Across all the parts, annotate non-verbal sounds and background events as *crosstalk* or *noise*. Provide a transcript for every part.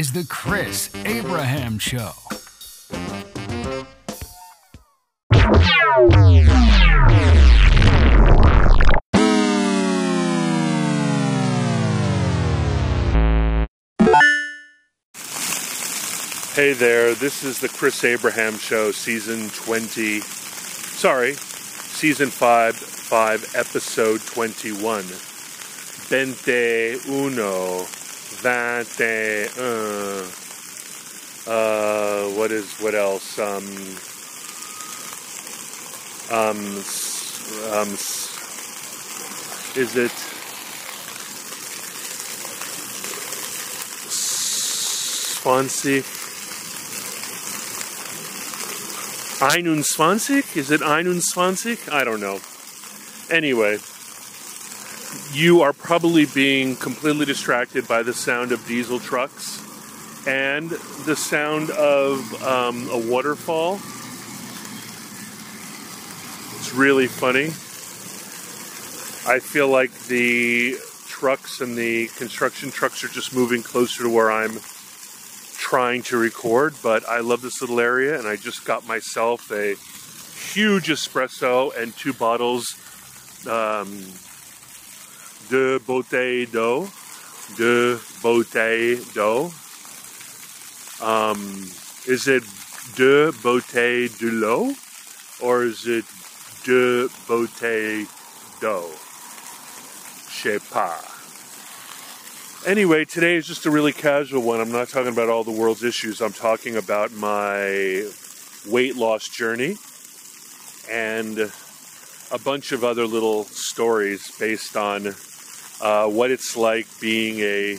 is The Chris Abraham Show. Hey there, this is the Chris Abraham Show, season 20. Sorry, season 5, 5, episode 21. Vente uno, vinte un. Uh, what is, what else? Um, um, um, is it Swansea? 21? Is it 21? I don't know. Anyway, you are probably being completely distracted by the sound of diesel trucks and the sound of um, a waterfall. It's really funny. I feel like the trucks and the construction trucks are just moving closer to where I'm trying to record, but I love this little area and I just got myself a huge espresso and two bottles um, de bouteille d'eau. De bouteille d'eau. Um, is it de bouteille de l'eau or is it de bouteille d'eau? Je pas. Anyway, today is just a really casual one. I'm not talking about all the world's issues. I'm talking about my weight loss journey and a bunch of other little stories based on uh, what it's like being a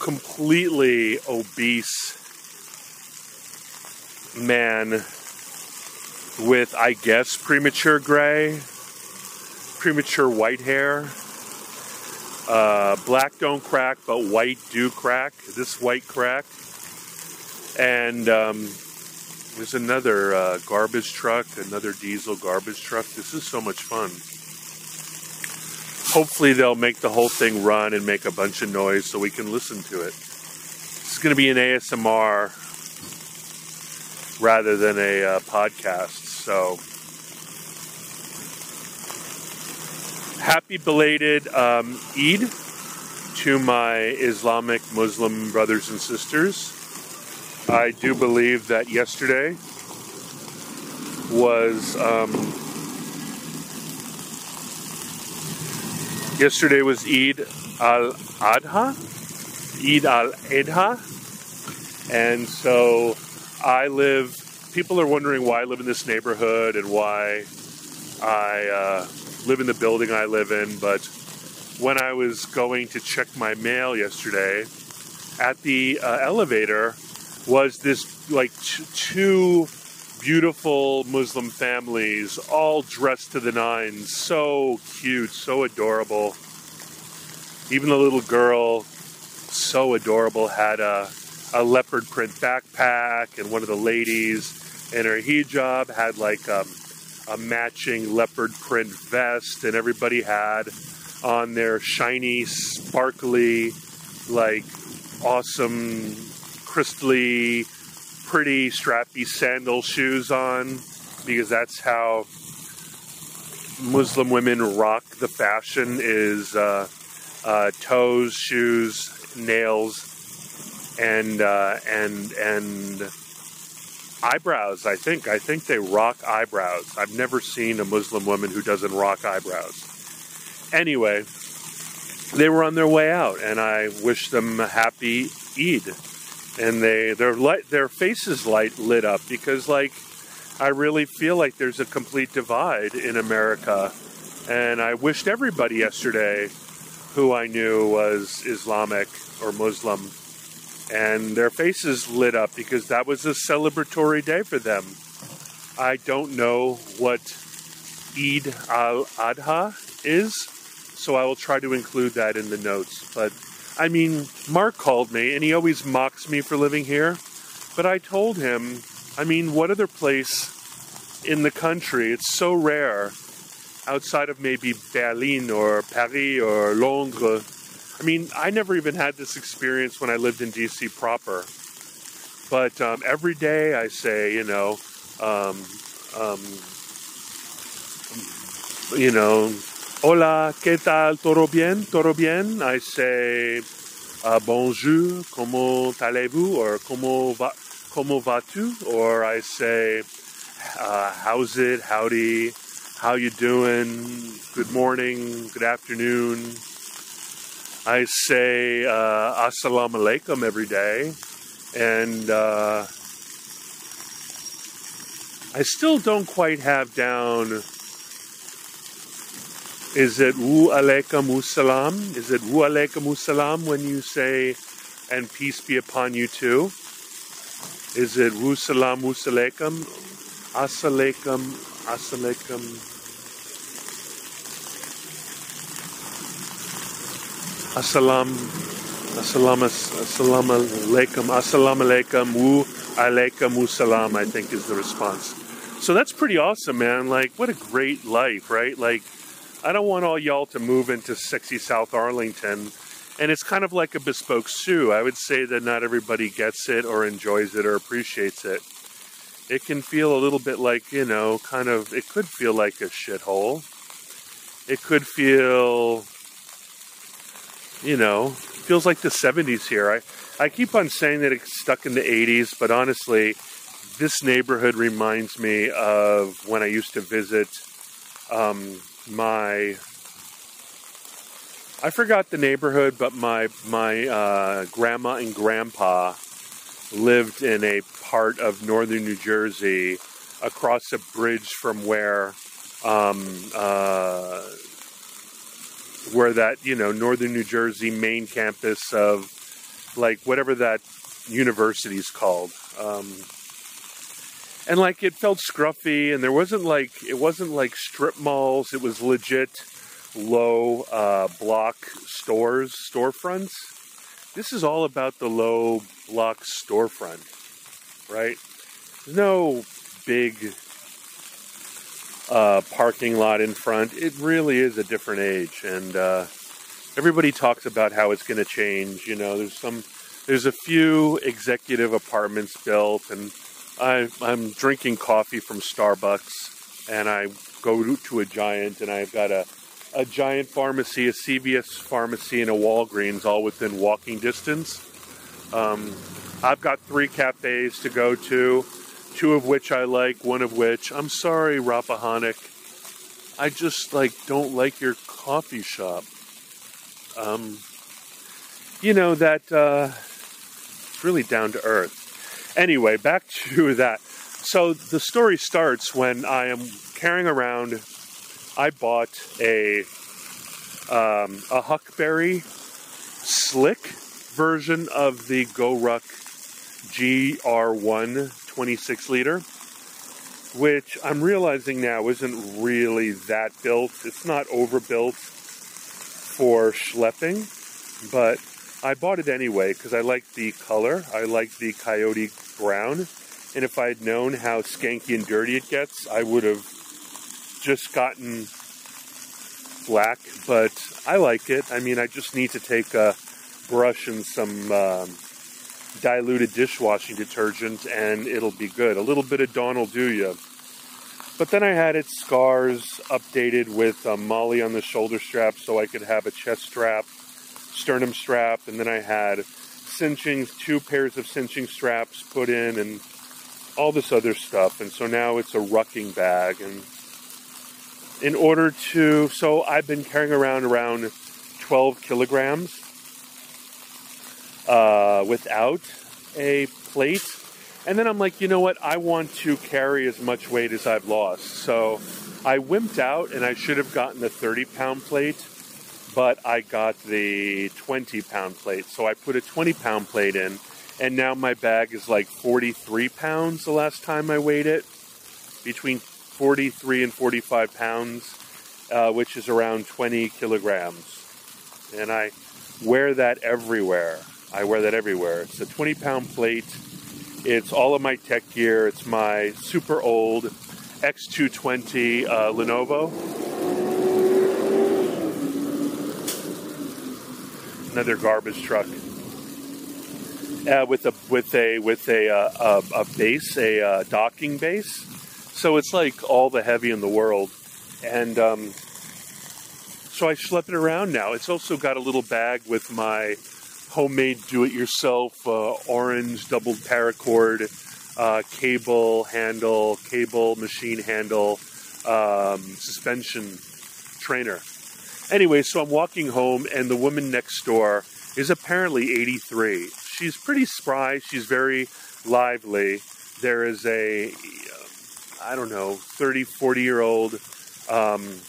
completely obese man with, I guess, premature gray, premature white hair. Uh, black don't crack, but white do crack. This white crack. And um, there's another uh, garbage truck, another diesel garbage truck. This is so much fun. Hopefully, they'll make the whole thing run and make a bunch of noise so we can listen to it. It's going to be an ASMR rather than a uh, podcast. So, happy belated um, Eid to my Islamic Muslim brothers and sisters. I do believe that yesterday was um, yesterday was Eid al Adha, Eid al Adha, and so I live. People are wondering why I live in this neighborhood and why I uh, live in the building I live in, but when I was going to check my mail yesterday, at the uh, elevator was this like t- two beautiful Muslim families, all dressed to the nines, so cute, so adorable. Even the little girl, so adorable, had a, a leopard print backpack, and one of the ladies in her hijab had like um, a matching leopard print vest, and everybody had on their shiny, sparkly, like awesome, crystally, pretty, strappy sandal shoes on because that's how Muslim women rock the fashion is uh, uh, toes, shoes, nails, and uh, and and eyebrows. I think I think they rock eyebrows. I've never seen a Muslim woman who doesn't rock eyebrows. Anyway, they were on their way out, and I wish them a happy Eid. And they their light their faces light lit up because like I really feel like there's a complete divide in America, and I wished everybody yesterday who I knew was Islamic or Muslim, and their faces lit up because that was a celebratory day for them. I don't know what Eid al Adha is, so I will try to include that in the notes. But I mean, Mark called me and he always mocks me for living here. But I told him, I mean, what other place in the country? It's so rare outside of maybe Berlin or Paris or Londres. I mean, I never even had this experience when I lived in DC proper. But um, every day I say, you know, um, um, you know, hola, ¿qué tal? ¿Todo bien? ¿Todo bien? I say, uh, bonjour, comment allez-vous? Or comment, va, comment vas-tu? Or I say, uh, how's it? Howdy? How you doing? Good morning, good afternoon. I say uh, assalamu alaikum every day. And uh, I still don't quite have down is it wu alaikum salam? Is it wu alaikum salam when you say and peace be upon you too? Is it wu salam wu alaikum? Assalamualaikum, assalamualaikum. Assalam, assalam, assalam alaikum, assalam alaikum, wu alaikum salam, I think is the response. So that's pretty awesome, man. Like, what a great life, right? Like, I don't want all y'all to move into sexy South Arlington. And it's kind of like a bespoke Sioux. I would say that not everybody gets it or enjoys it or appreciates it. It can feel a little bit like, you know, kind of, it could feel like a shithole. It could feel you know, feels like the 70s here. I, I keep on saying that it's stuck in the 80s, but honestly, this neighborhood reminds me of when I used to visit um, my. I forgot the neighborhood, but my my uh, grandma and grandpa lived in a part of northern New Jersey across a bridge from where um, uh, where that you know northern New Jersey main campus of like whatever that university is called. Um, and like it felt scruffy, and there wasn't like it wasn't like strip malls. It was legit low uh, block stores, storefronts. This is all about the low block storefront, right? There's no big uh, parking lot in front. It really is a different age, and uh, everybody talks about how it's going to change. You know, there's some, there's a few executive apartments built, and I, I'm drinking coffee from Starbucks, and I go to a Giant, and I've got a a giant pharmacy, a CVS pharmacy, and a Walgreens all within walking distance. Um, I've got three cafes to go to two of which I like, one of which I'm sorry, Rappahannock. I just like don't like your coffee shop. Um, you know that uh, it's really down to earth. Anyway, back to that. So the story starts when I am carrying around. I bought a um, a Huckberry slick version of the GoRuck GR1 26 liter, which I'm realizing now isn't really that built. It's not overbuilt for schlepping, but I bought it anyway because I like the color. I like the coyote brown. And if I had known how skanky and dirty it gets, I would have just gotten black. But I like it. I mean, I just need to take a brush and some um, diluted dishwashing detergent and it'll be good. A little bit of Dawn will do you. But then I had its scars updated with a MOLLE on the shoulder strap so I could have a chest strap, sternum strap, and then I had cinching, two pairs of cinching straps put in and all this other stuff. And so now it's a rucking bag. And in order to, so I've been carrying around around 12 kilograms uh, without a plate. And then I'm like, you know what? I want to carry as much weight as I've lost. So I wimped out and I should have gotten the 30 pound plate, but I got the 20 pound plate. So I put a 20 pound plate in, and now my bag is like 43 pounds the last time I weighed it, between 43 and 45 pounds, uh, which is around 20 kilograms. And I wear that everywhere. I wear that everywhere. It's a 20 pound plate. It's all of my tech gear. It's my super old X220 uh, Lenovo. Another garbage truck. Uh, with a with a with a uh, a, a, base, a uh, docking base. So it's like all the heavy in the world, and um, so I schlep it around now. It's also got a little bag with my homemade do-it-yourself uh, orange doubled paracord uh, cable handle, cable machine handle, um, suspension trainer. Anyway, so I'm walking home, and the woman next door is apparently 83. She's pretty spry. She's very lively. There is a, I don't know, 30, 40 year old um,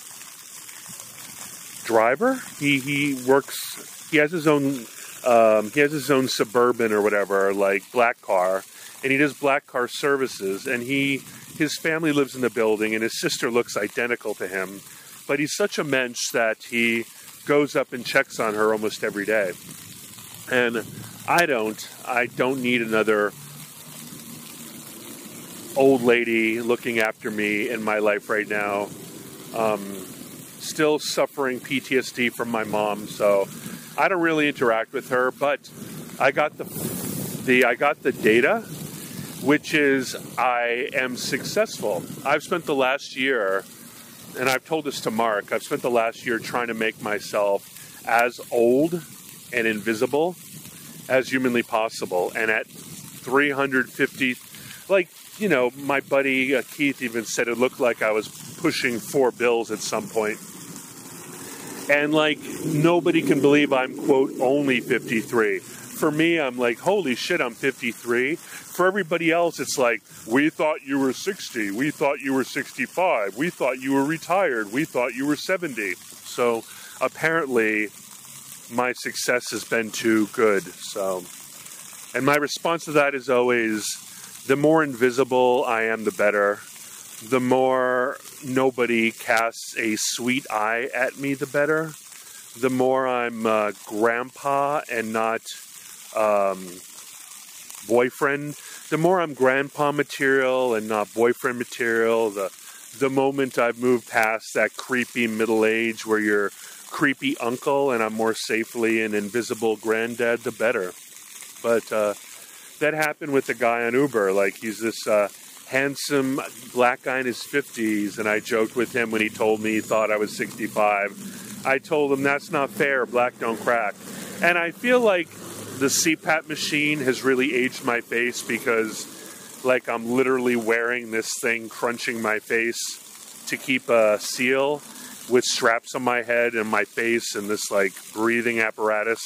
driver. He he works. He has his own. Um, he has his own suburban or whatever, like black car, and he does black car services. And he his family lives in the building, and his sister looks identical to him. But he's such a mensch that he goes up and checks on her almost every day. And I don't. I don't need another old lady looking after me in my life right now. Um, still suffering PTSD from my mom, so I don't really interact with her. But I got the the I got the data, which is I am successful. I've spent the last year, and I've told this to Mark. I've spent the last year trying to make myself as old and invisible as humanly possible. And at 350, like you know, my buddy uh, Keith even said it looked like I was pushing four bills at some point. And like nobody can believe I'm quote only 53. For me, I'm like, holy shit, I'm 53. For everybody else, it's like, we thought you were 60. We thought you were 65. We thought you were retired. We thought you were 70. So apparently, my success has been too good. So, and my response to that is always the more invisible I am, the better the more nobody casts a sweet eye at me, the better. The more I'm uh, grandpa and not um, boyfriend, the more I'm grandpa material and not boyfriend material. The the moment I've moved past that creepy middle age where you're creepy uncle and I'm more safely an invisible granddad, the better. But uh, that happened with the guy on Uber. Like he's this. Uh, handsome black guy in his 50s, and I joked with him when he told me he thought I was 65. I told him that's not fair, black don't crack. And I feel like the CPAP machine has really aged my face because, like, I'm literally wearing this thing crunching my face to keep a seal with straps on my head and my face and this, like, breathing apparatus.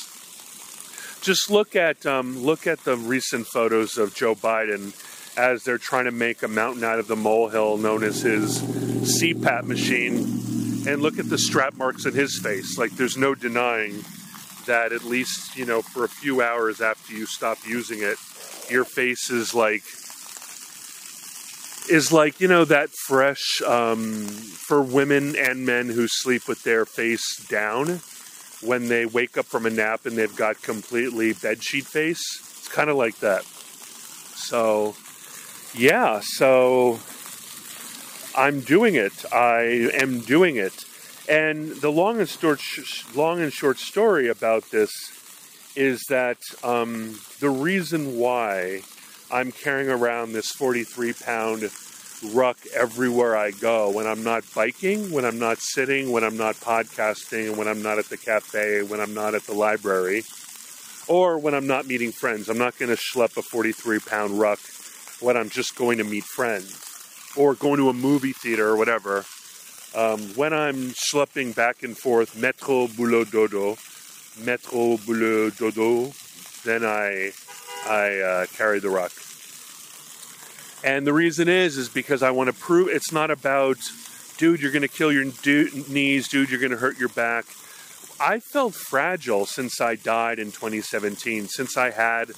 Just look at um, look at the recent photos of Joe Biden as they're trying to make a mountain out of the molehill known as his CPAP machine. And look at the strap marks in his face. Like, there's no denying that at least, you know, for a few hours after you stop using it, your face is like, is like, you know, that fresh, um, for women and men who sleep with their face down when they wake up from a nap and they've got completely bedsheet face. It's kind of like that. So, yeah, so I'm doing it. I am doing it. And the long and short, long and short story about this is that um, the reason why I'm carrying around this 43 pound ruck everywhere I go when I'm not biking, when I'm not sitting, when I'm not podcasting, when I'm not at the cafe, when I'm not at the library, or when I'm not meeting friends. I'm not going to schlep a 43 pound ruck when I'm just going to meet friends or going to a movie theater or whatever. Um, when I'm schlepping back and forth, metro boulot dodo, metro boulot dodo, then I I uh, carry the ruck. And the reason is is because I want to prove it's not about, dude, you're going to kill your knees, dude, you're going to hurt your back. I felt fragile since I died in 2017, since I had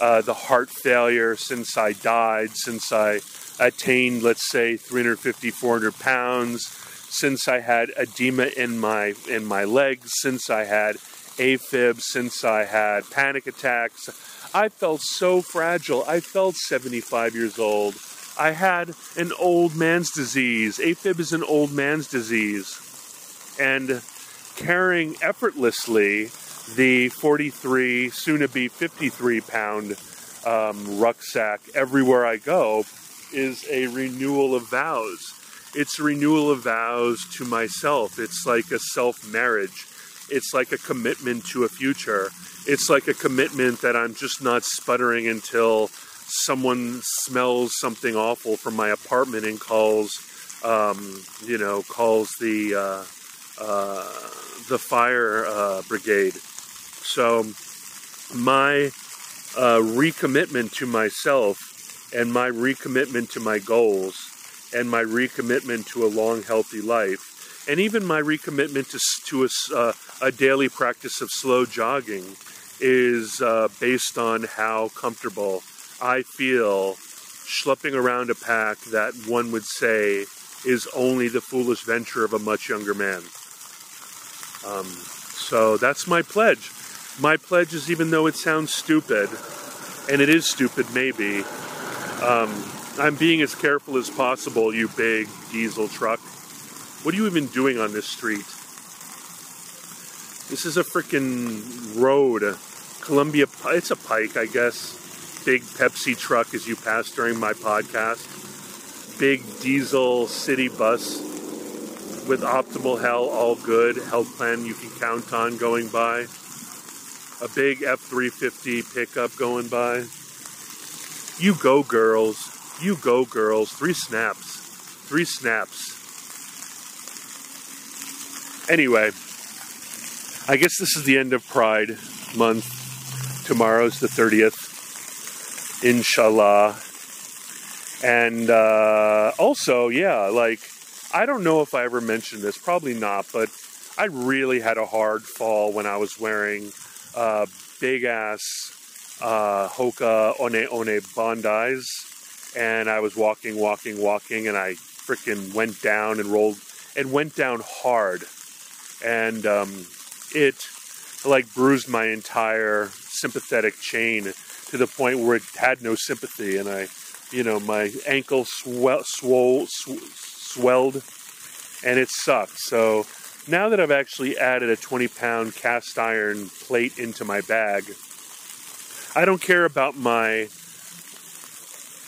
uh, the heart failure since I died, since I attained, let's say, 350, 400 pounds, since I had edema in my in my legs, since I had AFib, since I had panic attacks. I felt so fragile. I felt 75 years old. I had an old man's disease. AFib is an old man's disease. And carrying effortlessly the 43, soon to be 53 pound um, rucksack everywhere I go is a renewal of vows. It's a renewal of vows to myself. It's like a self marriage. It's like a commitment to a future. It's like a commitment that I'm just not sputtering until someone smells something awful from my apartment and calls, um, you know, calls the uh, uh, the fire uh, brigade. So my uh, recommitment to myself and my recommitment to my goals and my recommitment to a long, healthy life, and even my recommitment to, to a, uh, a daily practice of slow jogging is uh, based on how comfortable I feel schlepping around a pack that one would say is only the foolish venture of a much younger man. Um, so that's my pledge. My pledge is even though it sounds stupid, and it is stupid maybe, um, I'm being as careful as possible, you big diesel truck. What are you even doing on this street? This is a freaking road. Columbia, it's a pike, I guess. Big Pepsi truck as you pass during my podcast. Big diesel city bus with Optima Health, all good. Health plan you can count on going by a big F 350 pickup going by. You go, girls. You go, girls. Three snaps. Three snaps. Anyway, I guess this is the end of Pride month. Tomorrow's the 30th. Inshallah. And uh, also, yeah, like, I don't know if I ever mentioned this, probably not, but I really had a hard fall when I was wearing uh, big ass uh, Hoka One One Bondis, and I was walking, walking, walking, and I freaking went down and rolled and went down hard, and um, it like bruised my entire sympathetic chain to the point where it had no sympathy, and I, you know, my ankle swell, swole, sw- swelled, and it sucked. So now that I've actually added a 20 pound cast iron plate into my bag, I don't care about my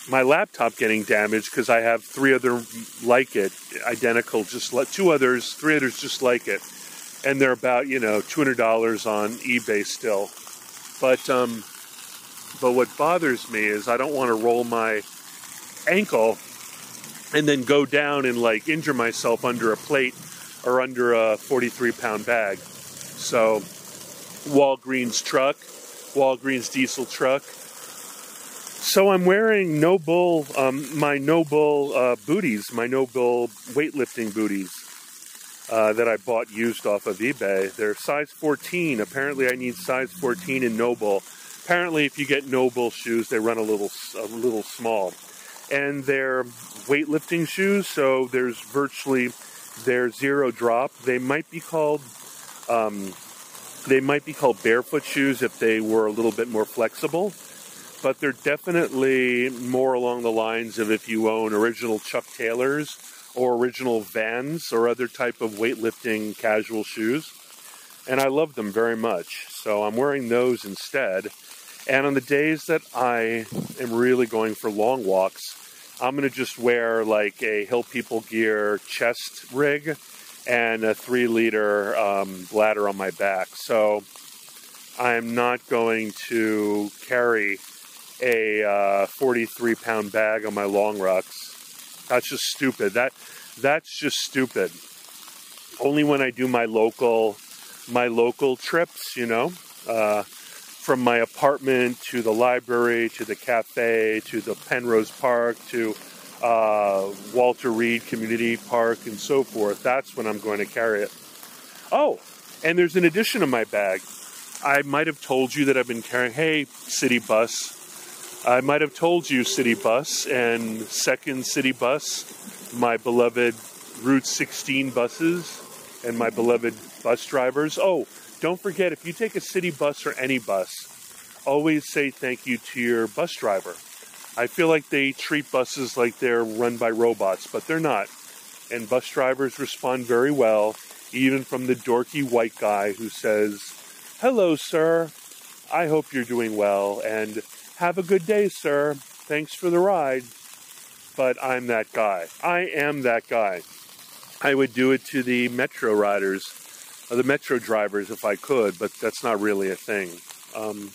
my laptop getting damaged because I have three other like it, identical, just like two others, three others just like it, and they're about you know two hundred dollars on eBay still. But um, but what bothers me is I don't want to roll my ankle and then go down and like injure myself under a plate or under a 43 pound bag. So, Walgreens truck, Walgreens diesel truck. So I'm wearing NOBULL, um, my NOBULL uh, booties, my NOBULL weightlifting booties uh, that I bought used off of eBay. They're size 14. Apparently, I need size 14 in NOBULL. Apparently, if you get NOBULL shoes, they run a little a little small, and they're weightlifting shoes. So there's virtually they're zero drop. They might be called um, they might be called barefoot shoes if they were a little bit more flexible, but they're definitely more along the lines of if you own original Chuck Taylors or original Vans or other type of weightlifting casual shoes. And I love them very much. So I'm wearing those instead. And on the days that I am really going for long walks, I'm going to just wear like a Hill People Gear chest rig and a three liter um, bladder on my back. So I'm not going to carry a uh, 43 pound bag on my long rucks. That's just stupid. That that's just stupid. Only when I do my local my local trips, you know, uh, from my apartment to the library to the cafe to the Penrose Park to uh, Walter Reed Community Park and so forth. That's when I'm going to carry it. Oh, and there's an addition to my bag. I might have told you that I've been carrying, hey, City Bus. I might have told you, City Bus and Second City Bus, my beloved Route 16 buses and my beloved bus drivers. Oh, don't forget, if you take a city bus or any bus, always say thank you to your bus driver. I feel like they treat buses like they're run by robots, but they're not. And bus drivers respond very well, even from the dorky white guy who says, Hello, sir. I hope you're doing well and have a good day, sir. Thanks for the ride. But I'm that guy. I am that guy. I would do it to the metro riders, or the metro drivers if I could, but that's not really a thing. Um,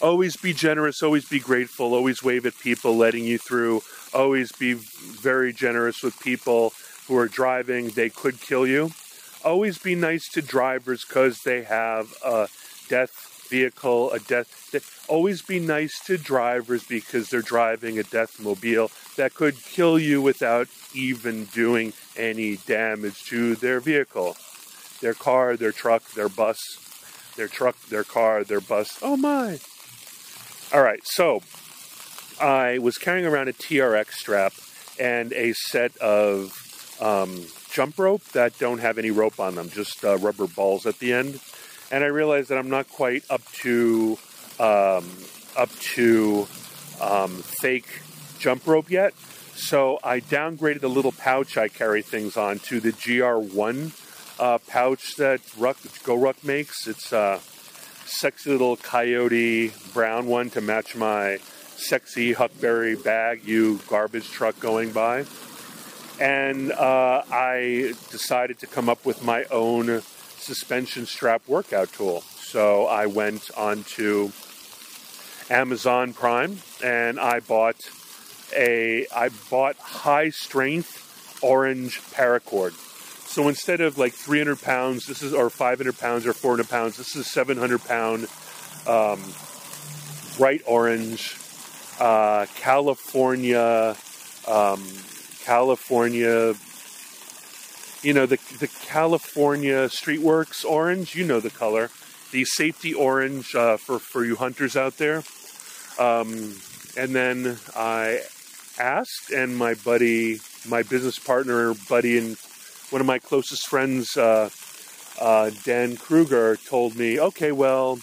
always be generous, always be grateful, always wave at people letting you through, always be very generous with people who are driving. They could kill you. Always be nice to drivers because they have a death vehicle, a death. Always be nice to drivers because they're driving a death mobile that could kill you without even doing any damage to their vehicle, their car, their truck, their bus, their truck, their car, their bus. Oh my! All right, so I was carrying around a TRX strap and a set of um, jump rope that don't have any rope on them, just uh, rubber balls at the end. And I realized that I'm not quite up to um, up to um, fake jump rope yet. So I downgraded the little pouch I carry things on to the GR1 uh, pouch that Ruck, GoRuck makes. It's a sexy little coyote brown one to match my sexy Huckberry bag, you garbage truck going by. And uh, I decided to come up with my own suspension strap workout tool. So I went onto Amazon Prime and I bought a I bought high strength orange paracord. So instead of like 300 pounds, this is or 500 pounds or 400 pounds. This is 700 pound um, bright orange uh, California um, California you know the the California Streetworks orange. You know the color, the safety orange uh, for for you hunters out there. Um, and then I asked, and my buddy, my business partner, buddy, and one of my closest friends, uh, uh, Dan Kruger, told me, okay, well,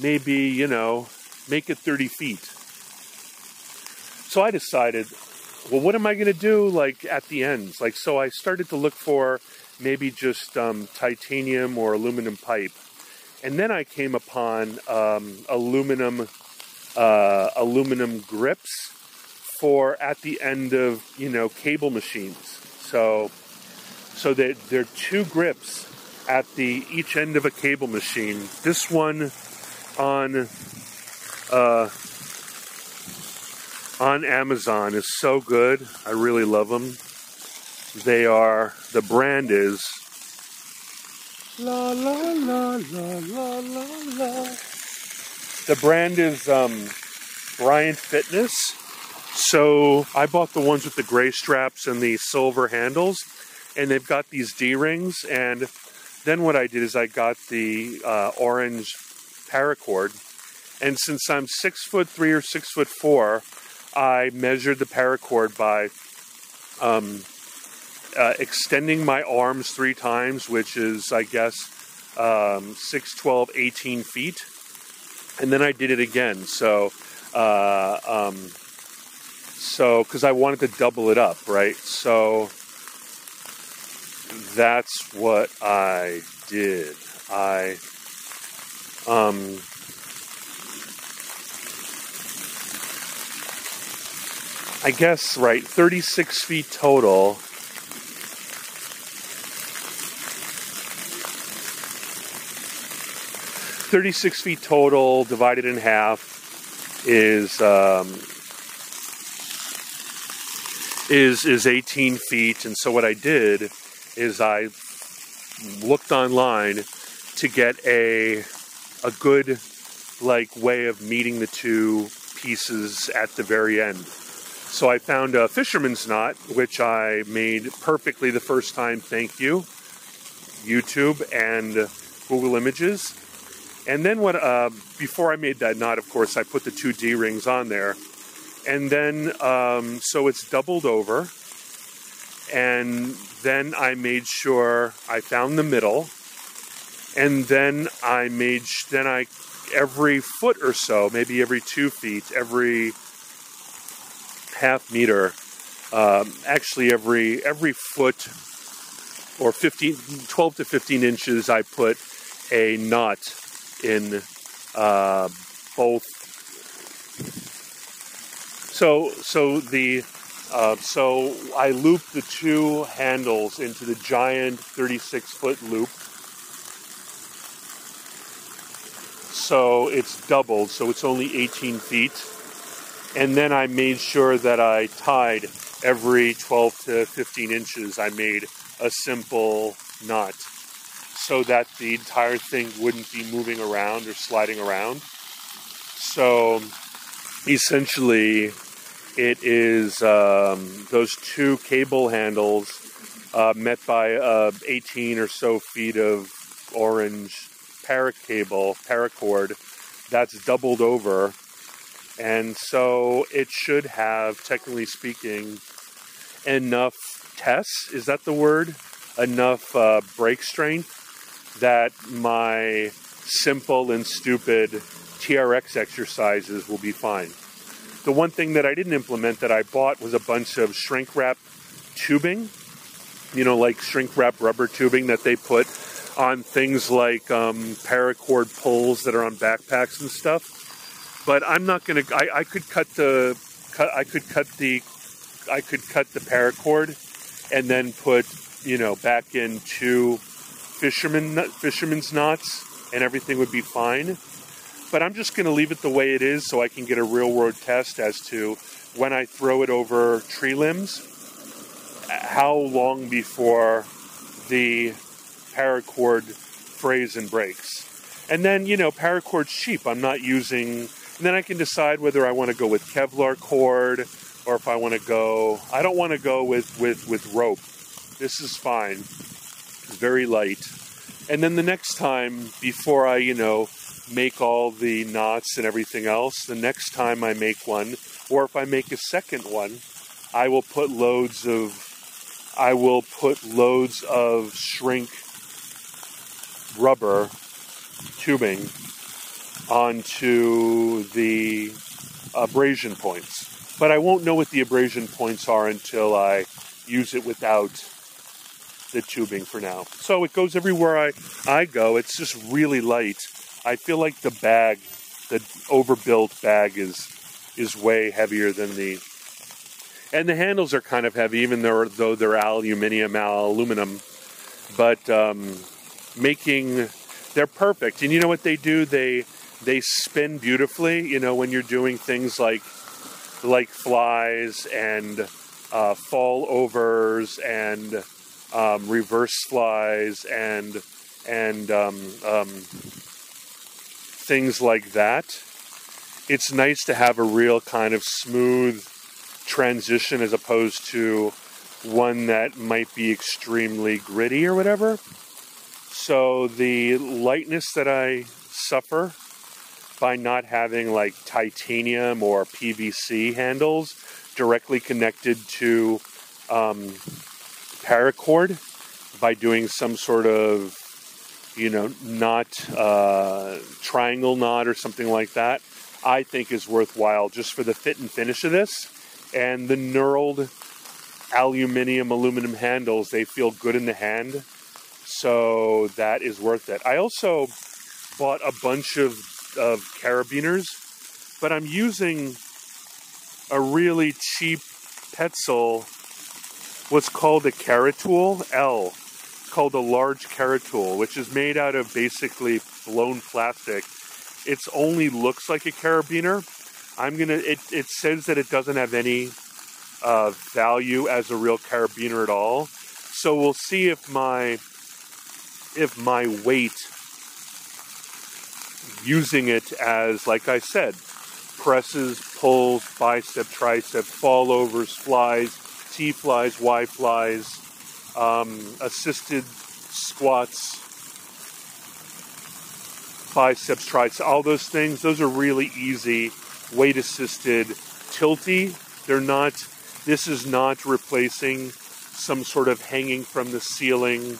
maybe you know, make it 30 feet. So I decided well, what am I going to do like at the ends? Like, so I started to look for maybe just um, titanium or aluminum pipe, and then I came upon um, aluminum uh, aluminum grips for at the end of you know cable machines. So, so that there are two grips at the each end of a cable machine. This one on. Uh, on Amazon is so good. I really love them. They are, the brand is La La La La La La La. The brand is um, Bryant Fitness. So I bought the ones with the gray straps and the silver handles, and they've got these D rings. And then what I did is I got the uh, orange paracord. And since I'm six foot three or six foot four, I measured the paracord by um, uh, extending my arms three times, which is, I guess, um, 6, 12, 18 feet. And then I did it again. So, uh, um, so, because I wanted to double it up, right? So, that's what I did. I, um, I guess, right, 36 feet total. Thirty-six feet total, divided in half, is um, is is eighteen feet. And so what I did is I looked online to get a a good like way of meeting the two pieces at the very end. So I found a fisherman's knot, which I made perfectly the first time. Thank you, YouTube and Google Images. And then what? Uh, before I made that knot, of course, I put the two D rings on there, and then um, so it's doubled over. And then I made sure I found the middle, and then I made then I every foot or so, maybe every two feet, every half meter. Um, actually, every every foot or 15, 12 to 15 inches, I put a knot in uh, both. So so the uh, so I loop the two handles into the giant 36 foot loop. So it's doubled, so it's only 18 feet. And then I made sure that I tied every 12 to 15 inches, I made a simple knot so that the entire thing wouldn't be moving around or sliding around. So essentially, it is um, those two cable handles uh, met by uh, 18 or so feet of orange para cable, paracord, that's doubled over. And so it should have, technically speaking, enough tests. Is that the word? Enough uh, brake strength that my simple and stupid TRX exercises will be fine. The one thing that I didn't implement that I bought was a bunch of shrink wrap tubing, you know, like shrink wrap rubber tubing that they put on things like um, paracord pulls that are on backpacks and stuff. But I'm not going to. I could cut the. Cut, I could cut the. I could cut the paracord, and then put you know back in two fisherman fisherman's knots, and everything would be fine but I'm just going to leave it the way it is so I can get a real world test as to when I throw it over tree limbs, how long before the paracord frays and breaks. And then, you know, paracord's cheap. I'm not using, and then I can decide whether I want to go with Kevlar cord or if I want to go, I don't want to go with, with, with rope. This is fine. It's very light. And then the next time, before I, you know, make all the knots and everything else. The next time I make one, or if I make a second one, I will put loads of I will put loads of shrink rubber tubing onto the abrasion points. But I won't know what the abrasion points are until I use it without the tubing for now. So it goes everywhere I, I go. It's just really light I feel like the bag, the overbuilt bag, is is way heavier than the. And the handles are kind of heavy, even though, though they're aluminium, aluminum. But um, making, they're perfect. And you know what they do? They they spin beautifully. You know when you're doing things like like flies and uh, fall overs and um, reverse flies and and um, um things like that, it's nice to have a real kind of smooth transition as opposed to one that might be extremely gritty or whatever. So the lightness that I suffer by not having like titanium or PVC handles directly connected to um, paracord by doing some sort of you know, knot, uh, triangle knot or something like that, I think is worthwhile just for the fit and finish of this. And the knurled aluminium, aluminum handles, they feel good in the hand. So that is worth it. I also bought a bunch of, of carabiners, but I'm using a really cheap Petzl, what's called a Caritool L called a large Caritool, which is made out of basically blown plastic. It only looks like a carabiner. I'm gonna. It, it says that it doesn't have any uh, value as a real carabiner at all. So we'll see if my if my weight using it as, like I said, presses, pulls, bicep, tricep, fall overs, flies, T flies, Y flies, um, assisted squats, biceps, triceps, all those things. Those are really easy, weight assisted, tilty. They're not, this is not replacing some sort of hanging from the ceiling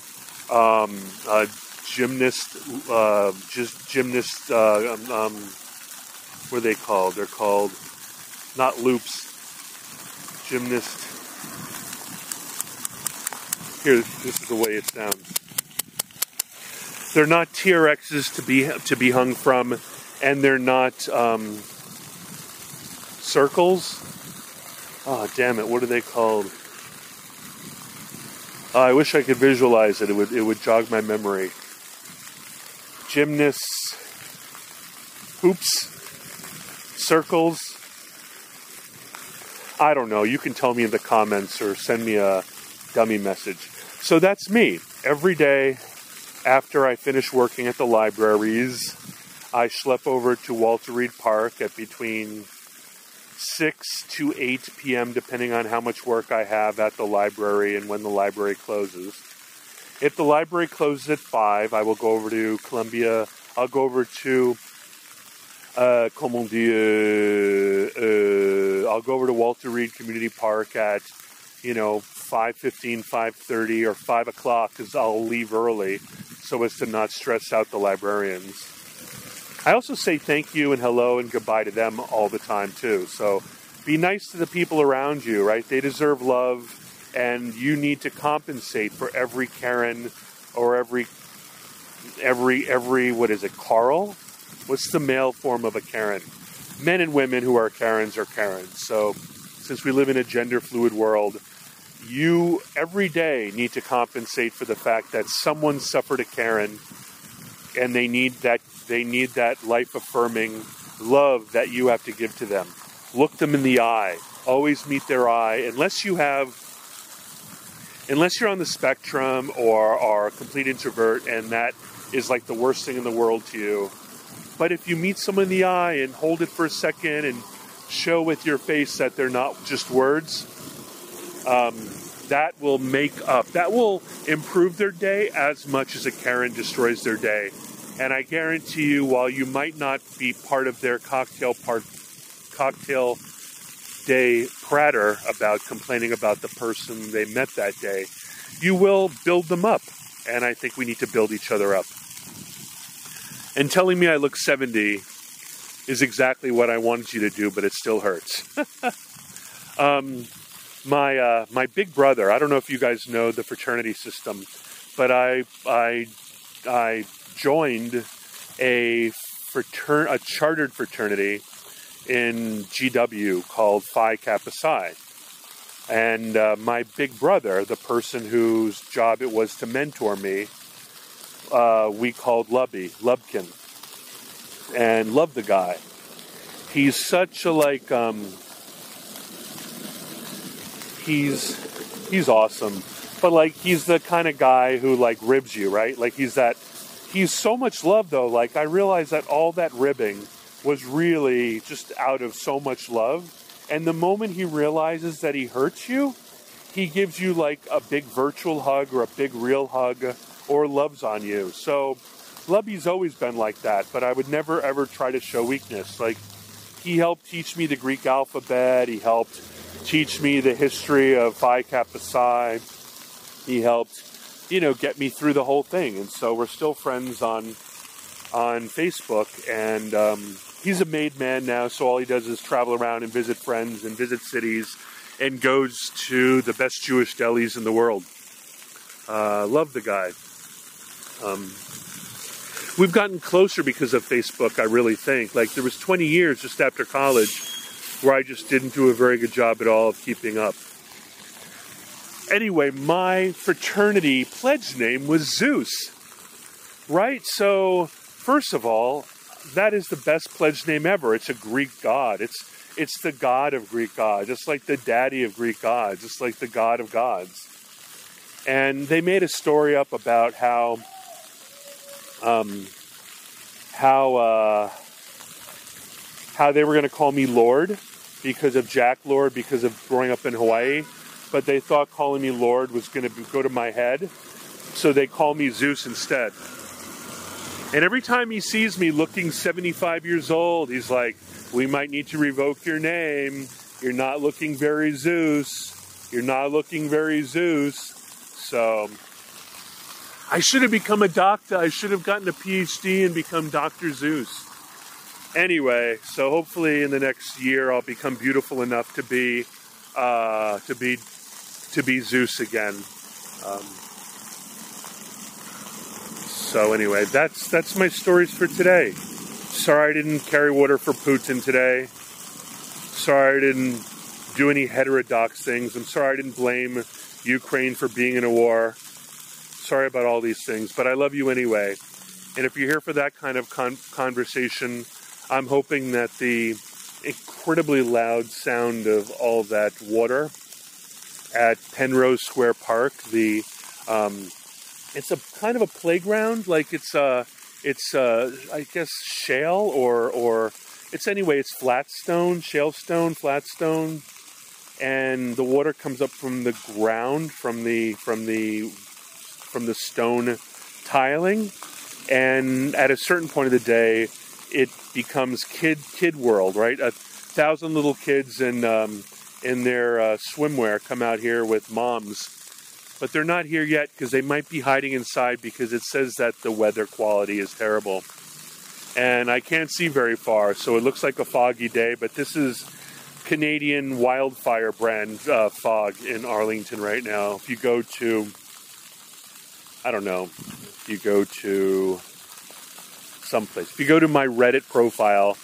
um, uh, gymnast, uh, just gymnast, uh, um, um, what are they called? They're called not loops, gymnast here, this is the way it sounds. they're not TRXs to be to be hung from, and they're not um, circles. Oh damn it! What are they called? Oh, I wish I could visualize it. It would it would jog my memory. Gymnasts, hoops, circles. I don't know. You can tell me in the comments or send me a dummy message. So that's me. Every day after I finish working at the libraries, I schlep over to Walter Reed Park at between 6 to 8 p.m., depending on how much work I have at the library and when the library closes. If the library closes at 5, I will go over to Columbia. I'll go over to, uh, comment dit, uh, uh, I'll go over to Walter Reed Community Park at, you know, 5.15, 5.30, or 5 o'clock because I'll leave early so as to not stress out the librarians. I also say thank you and hello and goodbye to them all the time too. So be nice to the people around you, right? They deserve love and you need to compensate for every Karen or every every every what is it, Carl? What's the male form of a Karen? Men and women who are Karens are Karens. So since we live in a gender fluid world, you every day need to compensate for the fact that someone suffered a Karen and they need that they need that life affirming love that you have to give to them. Look them in the eye. Always meet their eye unless you have unless you're on the spectrum or are a complete introvert and that is like the worst thing in the world to you. But if you meet someone in the eye and hold it for a second and show with your face that they're not just words, um, that will make up, that will improve their day as much as a Karen destroys their day. And I guarantee you, while you might not be part of their cocktail part, cocktail day pratter about complaining about the person they met that day, you will build them up. And I think we need to build each other up. And telling me I look 70 is exactly what I wanted you to do, but it still hurts. *laughs* um, my uh, my big brother. I don't know if you guys know the fraternity system, but I I I joined a fratern a chartered fraternity in GW called Phi Kappa Psi. And uh, my big brother, the person whose job it was to mentor me, uh, we called Lubby, Lubkin, and love the guy. He's such a like um, he's he's awesome. But like he's the kind of guy who like ribs you, right? Like he's that he's so much love though. Like I realize that all that ribbing was really just out of so much love. And the moment he realizes that he hurts you, he gives you like a big virtual hug or a big real hug or loves on you. So Lubby's always been like that, but I would never ever try to show weakness. Like he helped teach me the Greek alphabet, he helped teach me the history of Phi Kappa Psi. He helped, you know, get me through the whole thing, and so we're still friends on on Facebook. And um, he's a made man now, so all he does is travel around and visit friends and visit cities, and goes to the best Jewish delis in the world. Uh, love the guy. Um, we've gotten closer because of Facebook. I really think. Like there was 20 years just after college where I just didn't do a very good job at all of keeping up. Anyway, my fraternity pledge name was Zeus. Right? So, first of all, that is the best pledge name ever. It's a Greek god. It's it's the god of Greek gods, It's like the daddy of Greek gods, It's like the god of gods. And they made a story up about how um, how uh, how they were going to call me Lord because of Jack Lord, because of growing up in Hawaii, but they thought calling me Lord was going to go to my head, so they call me Zeus instead. And every time he sees me looking 75 years old, he's like, We might need to revoke your name. You're not looking very Zeus. You're not looking very Zeus. So I should have become a doctor. I should have gotten a PhD and become Dr. Zeus anyway, so hopefully in the next year I'll become beautiful enough to be uh, to be to be Zeus again. Um, So anyway, that's that's my stories for today. Sorry I didn't carry water for Putin today. Sorry I didn't do any heterodox things. I'm sorry I didn't blame Ukraine for being in a war. Sorry about all these things, but I love you anyway. And if you're here for that kind of con- conversation, I'm hoping that the incredibly loud sound of all that water at Penrose Square Park, the um, it's a kind of a playground, like it's a uh, it's uh, I guess shale or or it's anyway it's flat stone, shale stone, flat stone, and the water comes up from the ground from the from the from the stone tiling, and at a certain point of the day, it becomes kid kid world, right? A thousand little kids in um, in their uh, swimwear come out here with moms but they're not here yet because they might be hiding inside because it says that the weather quality is terrible. And I can't see very far, so it looks like a foggy day, but this is Canadian wildfire brand uh, fog in Arlington right now. If you go to, I don't know, if you go to someplace, if you go to my Reddit profile,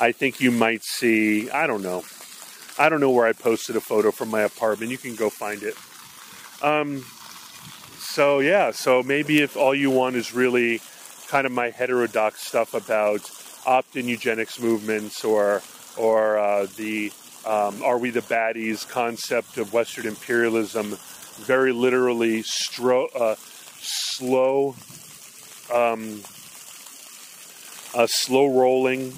I think you might see, I don't know, I don't know where I posted a photo from my apartment. You can go find it. Um, so yeah, so maybe if all you want is really kind of my heterodox stuff about opt-in eugenics movements or or uh, the um, are we the baddies concept of Western imperialism, very literally stro- uh, slow, um, uh, slow rolling,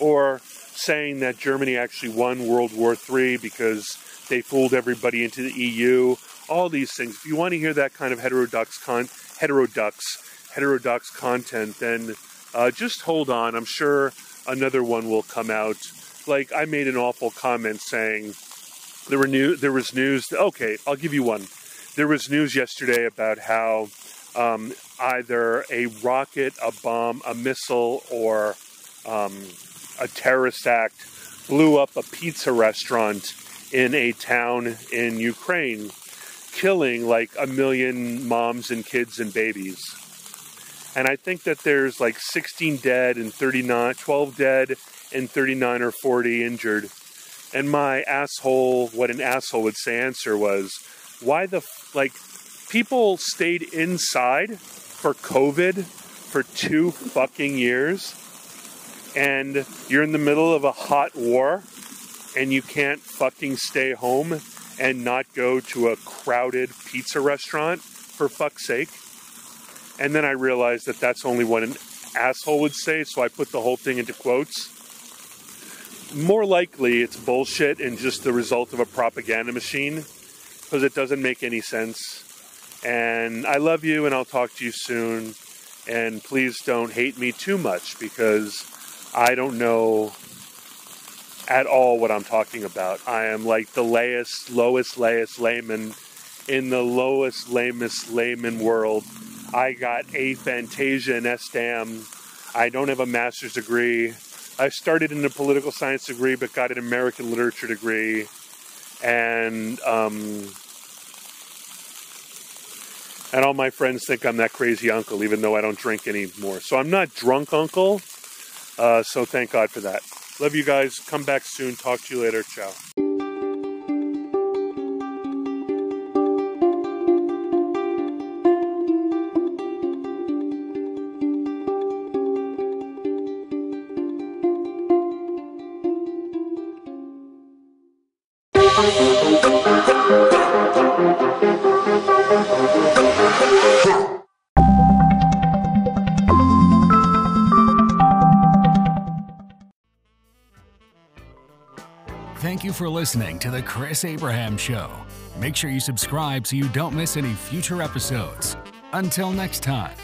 or saying that Germany actually won World War III because they fooled everybody into the EU all these things. If you want to hear that kind of heterodox con heterodox heterodox content, then uh, just hold on. I'm sure another one will come out. Like I made an awful comment saying there were new there was news. Okay, I'll give you one. There was news yesterday about how um, either a rocket, a bomb, a missile, or um, a terrorist act blew up a pizza restaurant in a town in Ukraine killing like a million moms and kids and babies. And I think that there's like 16 dead and 39, 12 dead and 39 or 40 injured. And my asshole, what an asshole would say answer was, why the, like, people stayed inside for COVID for two fucking years and you're in the middle of a hot war and you can't fucking stay home and not go to a crowded pizza restaurant for fuck's sake. And then I realized that that's only what an asshole would say, so I put the whole thing into quotes. More likely, it's bullshit and just the result of a propaganda machine because it doesn't make any sense. And I love you, and I'll talk to you soon. And please don't hate me too much because I don't know at all what I'm talking about. I am like the lowest, lowest, lowest layman in the lowest, lamest layman world. I got aphantasia and SDAM. I don't have a master's degree. I started in a political science degree, but got an American literature degree. And um, and all my friends think I'm that crazy uncle, even though I don't drink anymore. So I'm not drunk uncle. Uh, so thank God for that. Love you guys. Come back soon. Talk to you later. Ciao. For listening to The Chris Abraham Show. Make sure you subscribe so you don't miss any future episodes. Until next time.